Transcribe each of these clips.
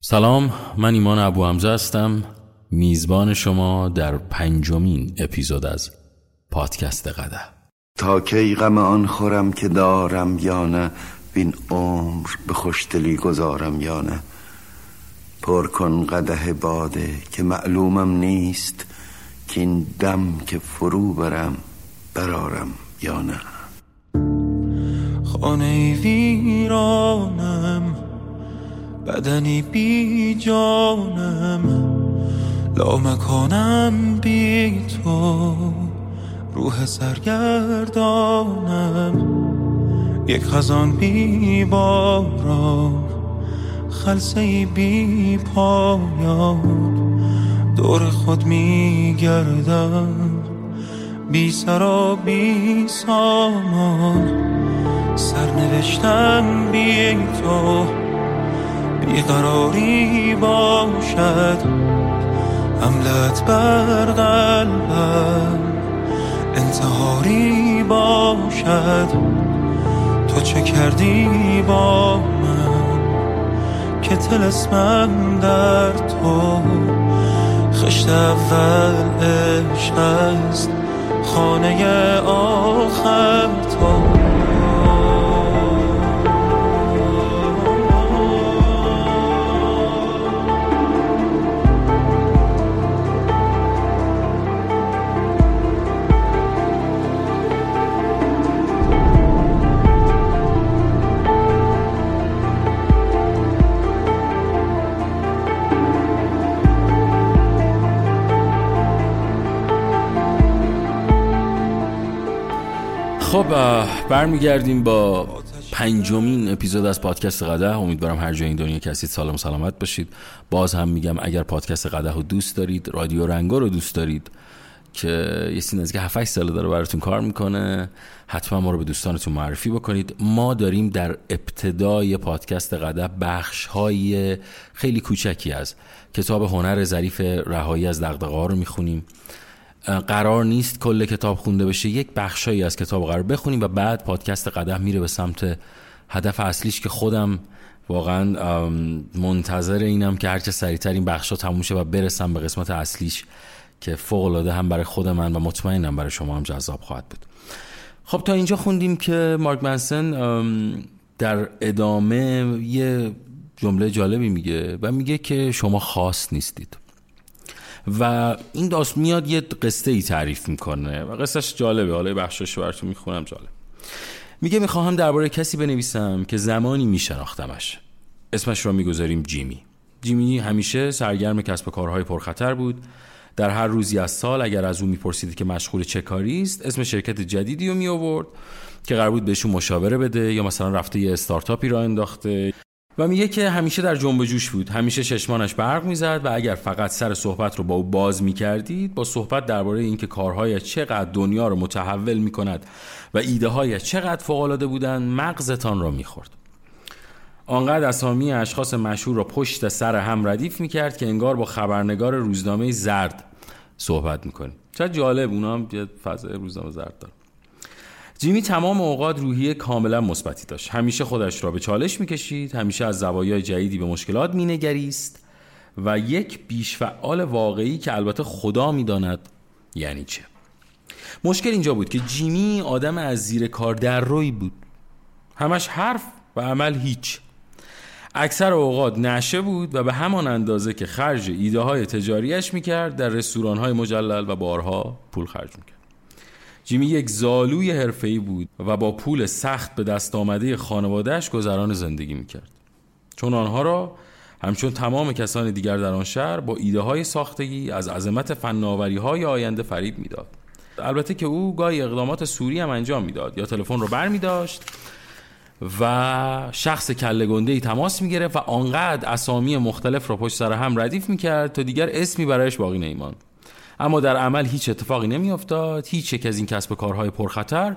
سلام من ایمان ابو حمزه هستم. میزبان شما در پنجمین اپیزود از پادکست قده تا کی غم آن خورم که دارم یا نه بین عمر به خوشدلی گذارم یا نه. پر کن قده باده که معلومم نیست که این دم که فرو برم برارم یا نه. خانه ویرانم بدنی بی جانم. لامکانم بی تو. روح سرگردانم. یک خزان بی باران. خلصه بی پایان. دور خود می گردم. بی سرا بی سامان. سرنوشتم بی تو. بیقراری باشد. حملت بر قلبم انتحاری باشد. تو چه کردی با من که تلسمم در تو؟ خشت اول عشق است خانه آخر تو. خب برمیگردیم با پنجمین اپیزود از پادکست قده امیدوارم هر جای این دنیا کسید سالم و سلامت باشید. باز هم میگم اگر پادکست قده رو دوست دارید رادیو رنگا رو دوست دارید که یه سین از که 7 ساله داره براتون کار می‌کنه حتما ما رو به دوستانتون معرفی بکنید. ما داریم در ابتدای پادکست قده بخش های خیلی کوچکی از کتاب هنر ظریف رهایی از دغدغه‌ها رو می‌خونیم. قرار نیست کل کتاب خونده بشه. یک بخشایی از کتاب قرار بخونیم و بعد پادکست قدم میره به سمت هدف اصلیش که خودم واقعا منتظر اینم که هرچه سریعتر این بخش ها تموم شه و برسم به قسمت اصلیش که فوق العاده هم برای خود من و مطمئنم برای شما هم جذاب خواهد بود. خب تا اینجا خوندیم که مارک منسن در ادامه یه جمله جالبی میگه و میگه که شما خاص نیستید. و این داست میاد یه قصه ای تعریف می‌کنه. و قصهش جالبه. حالا بخشش براتون می‌خونم جالب. میگه می‌خواهم درباره کسی بنویسم که زمانی میشناختمش. اسمش را می‌گذاریم جیمی. جیمی همیشه سرگرم کسب کارهای پرخطر بود. در هر روزی از سال اگر از او می‌پرسید که مشغول چه کاری است اسم شرکت جدیدی رو می آورد که قرار بود بهشون مشاوره بده یا مثلا رفته یه استارتاپی را انداخته. و میگه که همیشه در جنب جوش بود. همیشه چشمانش برق می‌زد و اگر فقط سر صحبت رو با او باز می‌کردید با صحبت درباره اینکه کارهایش چقدر دنیا رو متحول می‌کند و ایده هایش چقدر فوق العاده بودن مغزتان را می‌خورد. آنقدر اسامی اشخاص مشهور را پشت سر هم ردیف می‌کرد که انگار با خبرنگار روزنامه زرد صحبت می‌کنی چه جالب اونا هم فضای روزنامه زرد داره جیمی تمام اوقات روحیه کاملا مثبتی داشت. همیشه خودش را به چالش می‌کشید همیشه از زوایای جدیدی به مشکلات مینگریست و یک بیش فعال واقعی که البته خدا می‌داند یعنی چه. مشکل اینجا بود که جیمی آدم از زیر کار در روی بود. همش حرف و عمل هیچ. اکثر اوقات نشه بود و به همان اندازه که خرج ایده های تجاریش می‌کرد در رستوران های مجلل و بارها پول خرج می‌کرد. جیمی یک زالوی حرفه‌ای بود و با پول سخت به دست آمده خانوادهش گذران زندگی می‌کرد. چون آنها را همچون تمام کسان دیگر در آن شهر با ایده های ساختگی از عظمت فناوری های آینده فریب می‌داد. البته که او گاهی اقدامات سوری هم انجام می‌داد یا تلفن رو بر می داشت و شخص کله گنده ای تماس می گرفت و آنقدر اسامی مختلف را پشت سر هم ردیف می کرد تا دیگر اسمی برایش باقی نیمان اما در عمل هیچ اتفاقی نمیافتاد هیچ یک از این کسب کارهای پرخطر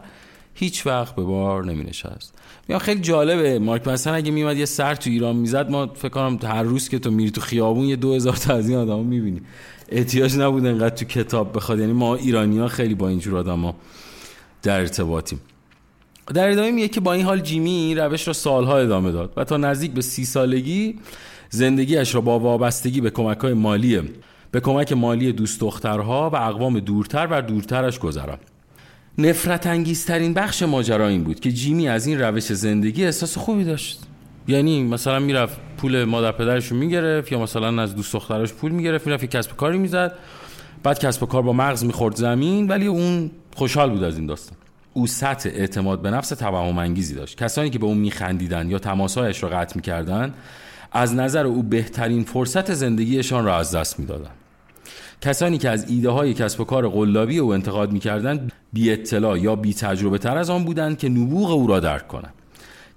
هیچ وقت به بار نمی نشست میگم خیلی جالبه مارک مثلا اگه میومد یه سر تو ایران می‌زد ما فکر کنم هر روز که تو میری تو خیابون یه دو هزار تا از این آدما می‌بینی. احتیاج نبود انقدر تو کتاب بخواد یعنی ما ایرانی ها خیلی با اینجور آدما در ارتباطیم. در ادامه میگه که با این حال جیمی روش را سالها ادامه داد و تا نزدیک به سی سالگی زندگیش را با وابستگی به کمک های مالی به کمک مالی دوست دخترها و اقوام دورتر و دورترش گذران نفرت انگیزترین بخش ماجرا این بود که جیمی از این روش زندگی احساس خوبی داشت. یعنی مثلا می‌رفت پول مادر پدرش رو می‌گرفت یا مثلا از دوست دخترش پول می‌گرفت می‌رفت کسب کاری می‌زد. بعد کسب کار با مغز می‌خورد زمین ولی اون خوشحال بود از این داستان. او سطح اعتماد به نفس توهم انگیزی داشت. کسانی که به اون میخندیدن یا تماسهایش را قطع می‌کردن از نظر او بهترین فرصت زندگیشان را از دست می‌دادند کسانی که از ایده های کسب و کار قلابی او انتقاد می‌کردند بی اطلاع یا بی تجربه تر از آن بودند که نبوغ او را درک کنند.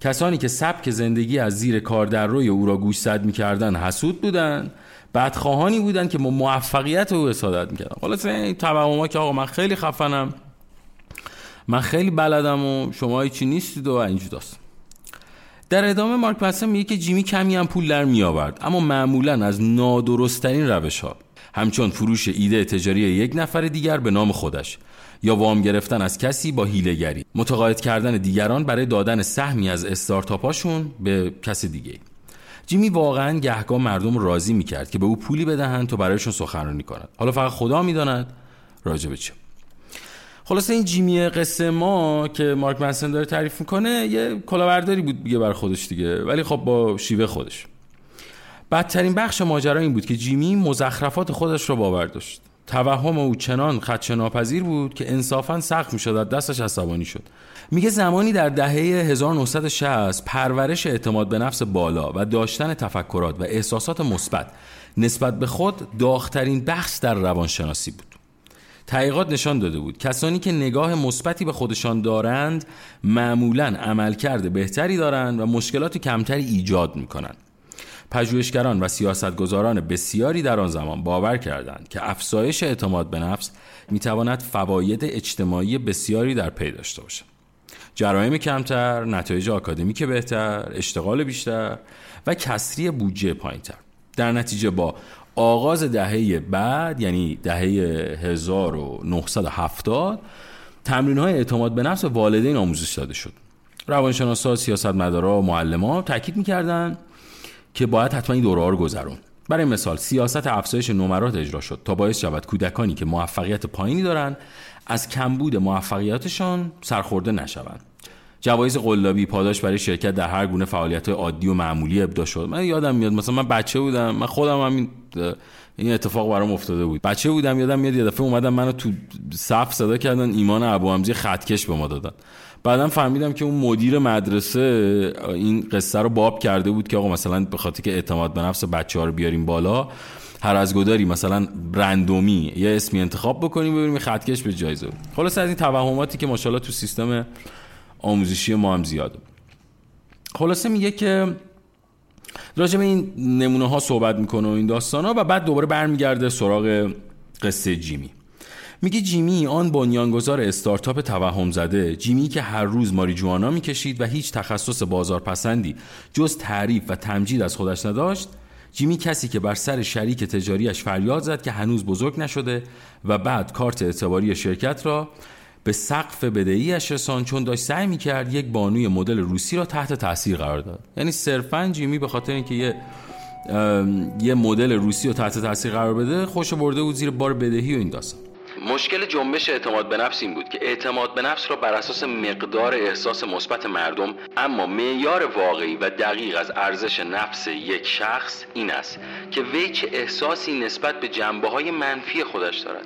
کسانی که سبک زندگی از زیر کار در روی او را گوشزد می‌کردند حسود بودند. بدخواهانی بودند که موفقیت او حسادت می‌کردن خلاص این توهمات که آقا من خیلی خفنم. من خیلی بلدم و شما هیچی نیستید و اینجور داست در ادامه مارک پسن میگه که جیمی کمی هم پول در میآورد اما معمولا از نادرستترین روش ها همچون فروش ایده تجاری یک نفر دیگر به نام خودش یا وام گرفتن از کسی با هیلگری متقاعد کردن دیگران برای دادن سهمی از استارتاپاشون به کس دیگه. جیمی واقعا گهگاه مردم راضی می‌کرد که به او پولی بدهند تا برایشون سخنرانی کند حالا فقط خدا می‌داند راجع به چه. خلاصه این جیمی قصه ما که مارک منسن داره تعریف می‌کنه یه کلاورداری بود دیگه بر خودش دیگه. ولی خب با شیوه خودش. بدترین بخش ماجرا این بود که جیمی مزخرفات خودش رو باور داشت. توهم او چنان خدشه بود که انصافا سخت می‌شد از دستش عصبانی شد. میگه زمانی در دهه 1960 پرورش اعتماد به نفس بالا و داشتن تفکرات و احساسات مثبت نسبت به خود داغترین بخش در روانشناسی بود. تحقیقات نشان داده بود. کسانی که نگاه مثبتی به خودشان دارند معمولا عملکرد بهتری دارند و مشکلات کمتری ایجاد می‌کنند. پژوهشگران و سیاستگزاران بسیاری در آن زمان باور کردند که افزایش اعتماد به نفس می‌تواند فواید اجتماعی بسیاری در پی داشته باشد. جرایم کمتر، نتایج آکادمیک بهتر، اشتغال بیشتر و کسری بودجه پایینتر. در نتیجه با آغاز دهه بعد یعنی دهه 1970 تمرین های اعتماد به نفس والدین آموزش داده شد. روانشناسا، سیاستمدارا و معلمان تاکید می‌کردند که باید حتما این دوره ها رو گذرون. برای مثال سیاست افزایش نمرات اجرا شد تا باعث شود کودکانی که موفقیت پایینی دارند از کمبود موفقیتشان سرخورده نشوند. جوایز قلابی پاداش برای شرکت در هر گونه فعالیت عادی و معمولی ابدا شد. من یادم میاد مثلا من بچه بودم من خودم همین این اتفاق برام افتاده بود. بچه بودم یادم میاد یه دفعه اومدم منو تو صف صدا کردن ایمان ابو خطکش به ما دادن. بعدم فهمیدم که اون مدیر مدرسه این قصه رو باب کرده بود که آقا مثلا به خاطر که اعتماد به نفس بچه ها رو بیاریم بالا هر از گداری مثلا رندومی یه اسمی انتخاب بکنیم ببینیم خطکش به جایزه خلاص از این توهماتی که ماشاءالله تو سیستم آموزشی ما هم زیاده خلاصه میگه که راجع به این نمونه ها صحبت می‌کنه و این داستان ها و بعد دوباره برمیگرده سراغ قصه جیمی. میگه جیمی آن بنیانگذار استارتاپ توهم زده جیمی که هر روز ماریجوانا می‌کشید و هیچ تخصص بازارپسندی جز تعریف و تمجید از خودش نداشت. جیمی کسی که بر سر شریک تجاریش فریاد زد که هنوز بزرگ نشده و بعد کارت اعتباری شرکت را به سقف بدهیش رسان چون داشت سعی می‌کرد یک بانوی مدل روسی را تحت تاثیر قرار داد. یعنی صرفا جیمی به خاطر اینکه یه یه مدل روسی رو تحت تاثیر قرار بده خوش برده بود زیر بار بدهی و این داستان. مشکل جنبش اعتماد به نفس این بود که اعتماد به نفس را بر اساس مقدار احساس مثبت مردم اما معیار واقعی و دقیق از ارزش نفس یک شخص این است که وی چه احساسی نسبت به جنبه های منفی خودش دارد.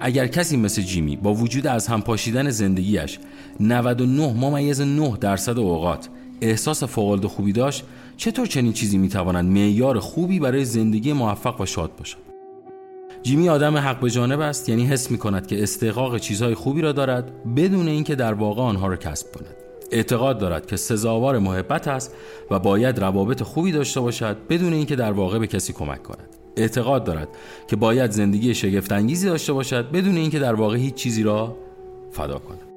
اگر کسی مثل جیمی با وجود از هم پاشیدن زندگیش 99 ممیز 9 درصد اوقات احساس فوقالعاده خوبی داشت چطور چنین چیزی می‌تواند معیار خوبی برای زندگی موفق و شاد باشد؟ جیمی آدم حق به جانب است یعنی حس می کند که استحقاق چیزهای خوبی را دارد بدون اینکه در واقع آنها را کسب کند. اعتقاد دارد که سزاوار محبت است و باید روابط خوبی داشته باشد بدون اینکه در واقع به کسی کمک کند. اعتقاد دارد که باید زندگی شگفتانگیزی داشته باشد بدون اینکه در واقع هیچ چیزی را فدا کند.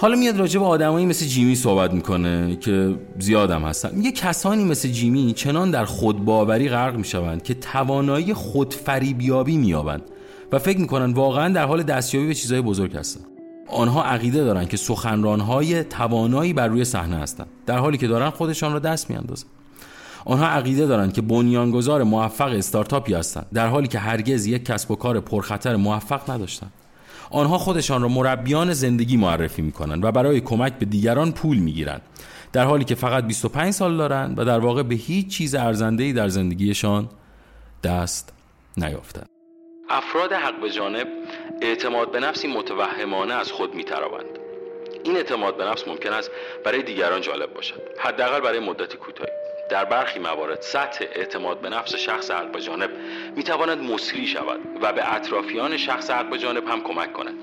حالا میاد راجع به آدمایی مثل جیمی صحبت می‌کنه که زیادم هستن. میگه کسانی مثل جیمی چنان در خودباوری غرق می‌شوند که توانایی خودفریبیابی مییابند و فکر می‌کنن واقعا در حال دستیابی به چیزهای بزرگ هستن. آنها عقیده دارند که سخنرانهای توانایی بر روی صحنه هستند در حالی که دارن خودشان را دست میاندازند آنها عقیده دارند که بنیانگذار موفق استارتاپی هستند در حالی که هرگز یک کسب و کار پرخطر موفق نداشتند. آنها خودشان را مربیان زندگی معرفی می کنند و برای کمک به دیگران پول می گیرند در حالی که فقط 25 سال دارند و در واقع به هیچ چیز ارزنده‌ای در زندگیشان دست نیافتند. افراد حق به جانب اعتماد به نفسی متوهمانه از خود میتراوند این اعتماد به نفس ممکن است برای دیگران جالب باشد حداقل برای مدتی کوتاهی. در برخی موارد سطح اعتماد به نفس شخص حق جانب می تواند مسری شود و به اطرافیان شخص حق جانب هم کمک کند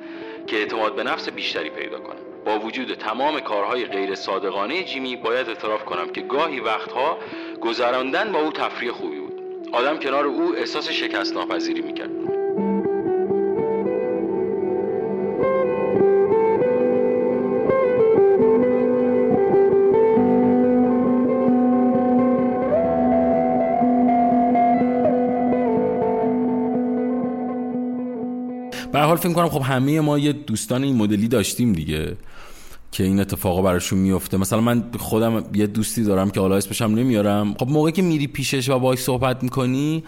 که اعتماد به نفس بیشتری پیدا کنند. با وجود تمام کارهای غیر صادقانه جیمی باید اعتراف کنم که گاهی وقتها گذراندن با او تفریح خوبی بود. آدم کنار او احساس شکست ناپذیری می‌کرد. به حال فکر کنم خب همه ما یه دوستان این مدلی داشتیم دیگه که این اتفاقا براشون میفته مثلا من خودم یه دوستی دارم که حالا اسمش هم نمیارم. خب موقعی که میری پیشش و باهاش صحبت می‌کنی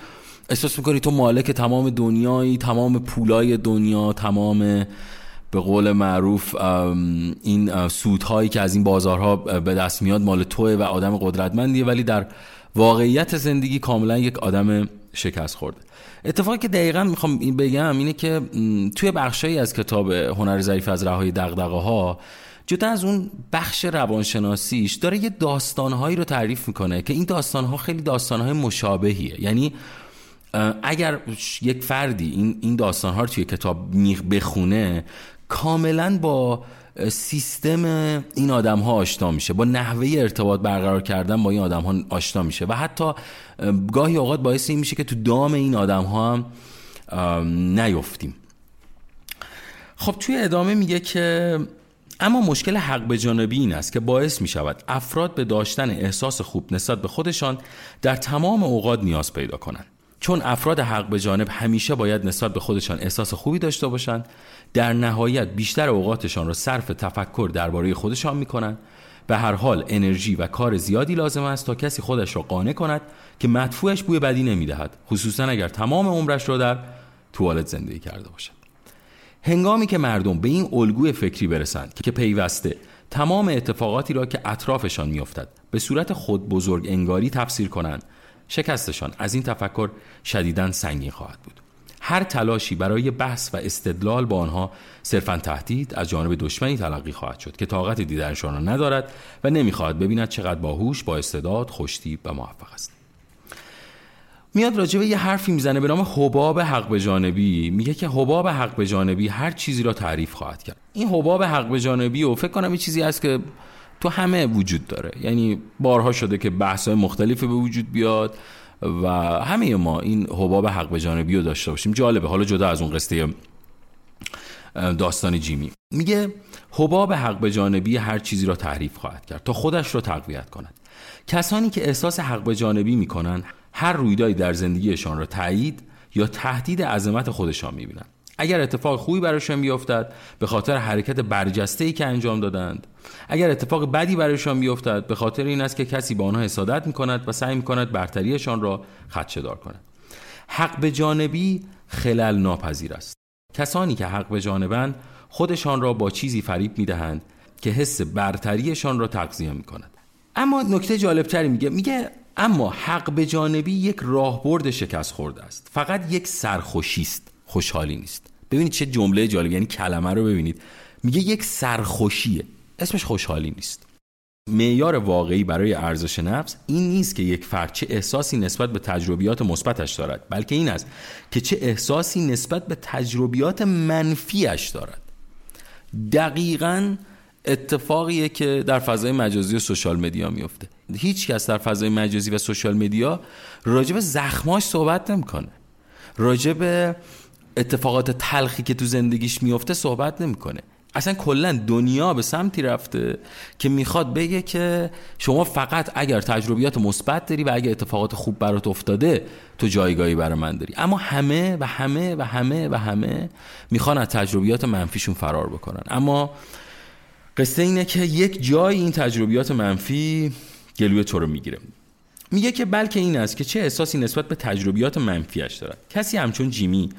احساس می‌کنی تو مالک تمام دنیایی تمام پولای دنیا تمام به قول معروف این سودهایی که از این بازارها به دست میاد مال توه و آدم قدرتمندیه ولی در واقعیت زندگی کاملا یک آدم شکست خورده. اتفاقی که دقیقا می‌خوام بگم اینه که توی بخشایی از کتاب هنر ظریف از رهای دغدغه ها جدا از اون بخش روانشناسیش داره یه داستانهایی رو تعریف می‌کنه که این داستانها خیلی داستانهای مشابهیه. یعنی اگر یک فردی این این داستانها رو توی کتاب بخونه کاملا با سیستم این آدم ها آشنا میشه. با نحوه ارتباط برقرار کردن با این آدم ها آشنا میشه. و حتی گاهی اوقات باعث این میشه که تو دام این آدم ها هم نیفتیم. خب توی ادامه میگه که اما مشکل حق به جانبی این است که باعث می شود افراد به داشتن احساس خوب نسبت به خودشان در تمام اوقات نیاز پیدا کنند. چون افراد حق به جانب همیشه باید نسبت به خودشان احساس خوبی داشته باشند در نهایت بیشتر اوقاتشان را صرف تفکر درباره خودشان می کنند به هر حال انرژی و کار زیادی لازم است تا کسی خودش را قانع کند که مدفوعش بوی بدی نمی‌دهد خصوصا اگر تمام عمرش را در توالت زندگی کرده باشد. هنگامی که مردم به این الگوی فکری برسند که پیوسته تمام اتفاقاتی را که اطرافشان میافتد به صورت خود بزرگ انگاری تفسیر کنند شکستشان. از این تفکر شدیداً سنگین خواهد بود. هر تلاشی برای بحث و استدلال با آنها صرفا تهدید از جانب دشمنی تلقی خواهد شد که طاقت دیدنشان را ندارد و نمی‌خواهد ببیند چقدر باهوش با استعداد خوشتیب و موفق است. میاد راجع به یه حرفی می‌زنه به نام حباب حق به جانبی میگه که حباب حق به جانبی هر چیزی را تعریف خواهد کرد. این حباب حق به جانبی و فکر کنم یه چیزی هست که تو همه وجود داره. یعنی بارها شده که بحث های مختلفی به وجود بیاد و همه ما این حباب حق به جانبی رو داشته باشیم. جالبه. حالا جدا از اون قصه داستان جیمی. میگه حباب حق به جانبی هر چیزی را تعریف خواهد کرد تا خودش را تقویت کند. کسانی که احساس حق به جانبی می‌کنن هر رویدادی در زندگیشان را تایید یا تهدید عظمت خودشان می‌بینند. اگر اتفاق خوبی برایشان بیفتد به خاطر حرکت برجسته ای که انجام دادند. اگر اتفاق بدی برایشان بیفتد به خاطر این است که کسی با آنها حسادت می کند و سعی می کند برتریشان را دار کند. حق به جانبی خلل ناپذیر است. کسانی که حق به جانبند خودشان را با چیزی فریب می دهند که حس برتریشان را تغذیه می کند اما نکته جالبتری میگه میگه اما حق به جانبی یک راهبرد شکست خورده است. فقط یک سرخوشی است خوشحالی نیست. ببینید چه جمله جالب یعنی کلمه رو ببینید. میگه یک سرخوشیه. اسمش خوشحالی نیست. معیار واقعی برای ارزش نفس این نیست که یک فرد چه احساسی نسبت به تجربیات مثبتش دارد بلکه این است که چه احساسی نسبت به تجربیات منفیش دارد. دقیقا اتفاقیه که در فضای مجازی و سوشال مدیا میفته. هیچ کس در فضای مجازی و سوشال مدیا راجع به زخماش صحبت نمی‌کنه. راجع به اتفاقات تلخی که تو زندگیش میفته صحبت نمی‌کنه. اصلا کلا دنیا به سمتی رفته که می‌خواد بگه که شما فقط اگر تجربیات مثبت داری و اگر اتفاقات خوب برات افتاده تو جایگاهی برای من داری. اما همه و همه و همه و همه می‌خوان از تجربیات منفیشون فرار بکنن. اما قصه اینه که یک جای این تجربیات منفی گلوی تو رو می‌گیره. میگه که بلکه این است که چه احساسی نسبت به تجربیات منفیش دارد. کسی همچون جیمی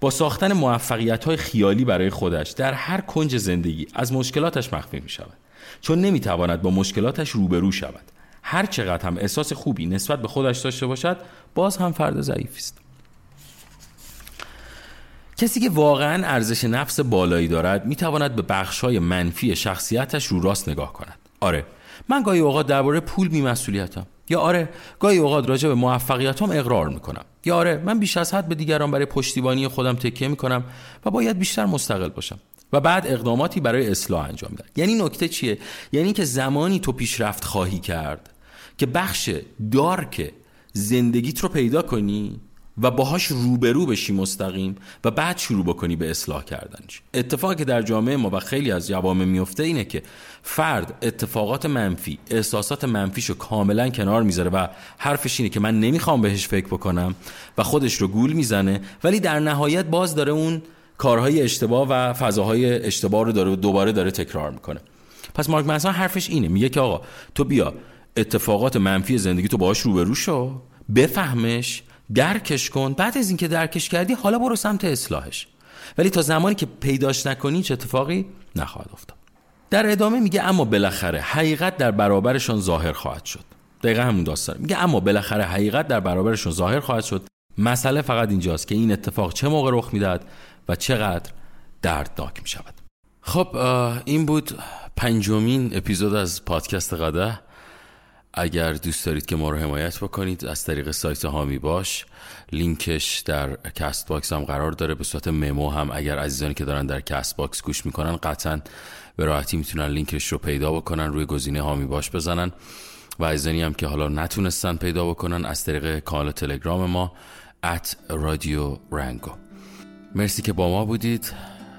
با ساختن موفقیت های خیالی برای خودش در هر کنج زندگی از مشکلاتش مخفی می شود چون نمی‌تواند با مشکلاتش روبرو شود. هر چقدر هم احساس خوبی نسبت به خودش داشته باشد باز هم فرد ضعیفی است. کسی که واقعا ارزش نفس بالایی دارد می‌تواند به بخشهای منفی شخصیتش رو راست نگاه کند. آره من گاهی اوقات درباره پول بیمسئولیتم. یا آره گاهی اوقات راجع به موفقیتام اقرار می‌کنم. یا آره من بیش از حد به دیگران برای پشتیبانی خودم تکیه می‌کنم و باید بیشتر مستقل باشم و بعد اقداماتی برای اصلاح انجام میدم یعنی نکته چیه؟ یعنی که زمانی تو پیشرفت خواهی کرد که بخش دارک زندگیت رو پیدا کنی و باهاش روبرو بشی مستقیم و بعد شروع بکنی به اصلاح کردنش اتفاقی که در جامعه ما و خیلی از جوامع میفته اینه که فرد اتفاقات منفی احساسات منفیشو کاملا کنار می‌ذاره و حرفش اینه که من نمی‌خوام بهش فکر بکنم و خودش رو گول می‌زنه ولی در نهایت باز داره اون کارهای اشتباه و فضاهای اشتباه رو داره دوباره داره تکرار می‌کنه. پس مارک منسون حرفش اینه میگه که آقا تو بیا اتفاقات منفی زندگی تو باهاش روبرو شو بفهمش درکش کن. بعد از اینکه درکش کردی حالا برو سمت اصلاحش. ولی تا زمانی که پیداش نکنی چه اتفاقی نخواهد افتاد. در ادامه میگه اما بالاخره حقیقت در برابرشان ظاهر خواهد شد. دقیقا همون داستان. میگه اما بالاخره حقیقت در برابرشان ظاهر خواهد شد. مسئله فقط اینجاست که این اتفاق چه موقع رخ می‌دهد و چقدر دردناک می‌شود. خب این بود پنجمین اپیزود از پادکست قدح اگر دوست دارید که ما رو حمایت بکنید از طریق سایت حامی باش. لینکش در کست باکس هم قرار داره. به صورت ممو هم اگر عزیزانی که دارن در کست باکس گوش می‌کنن قطعا به راحتی می‌تونن لینکش رو پیدا بکنن روی گزینه حامی باش بزنن. و عزیزانی هم که حالا نتونستن پیدا بکنن از طریق کانال تلگرام ما ات رادیو رنگو مرسی که با ما بودید.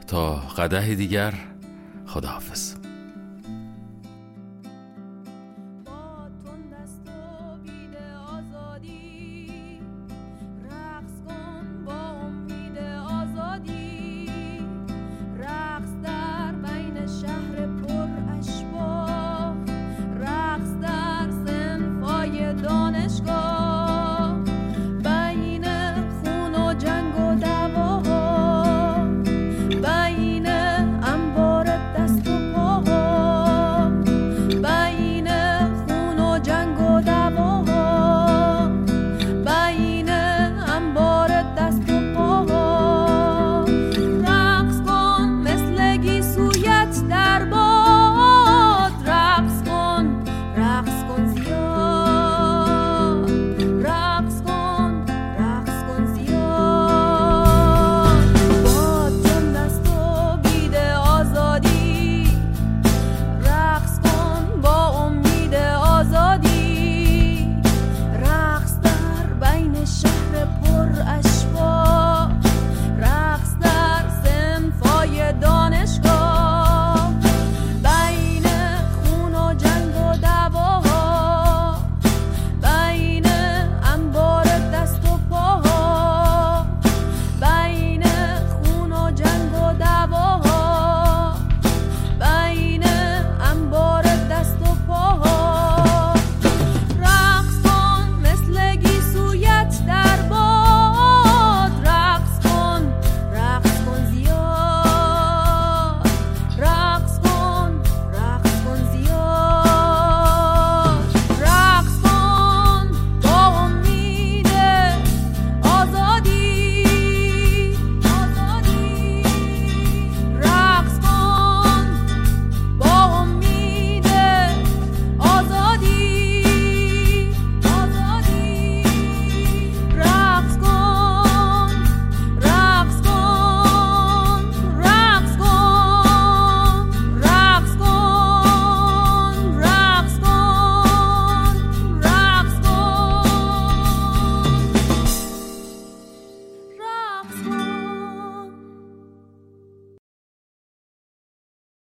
تا قده دیگر خداحافظ.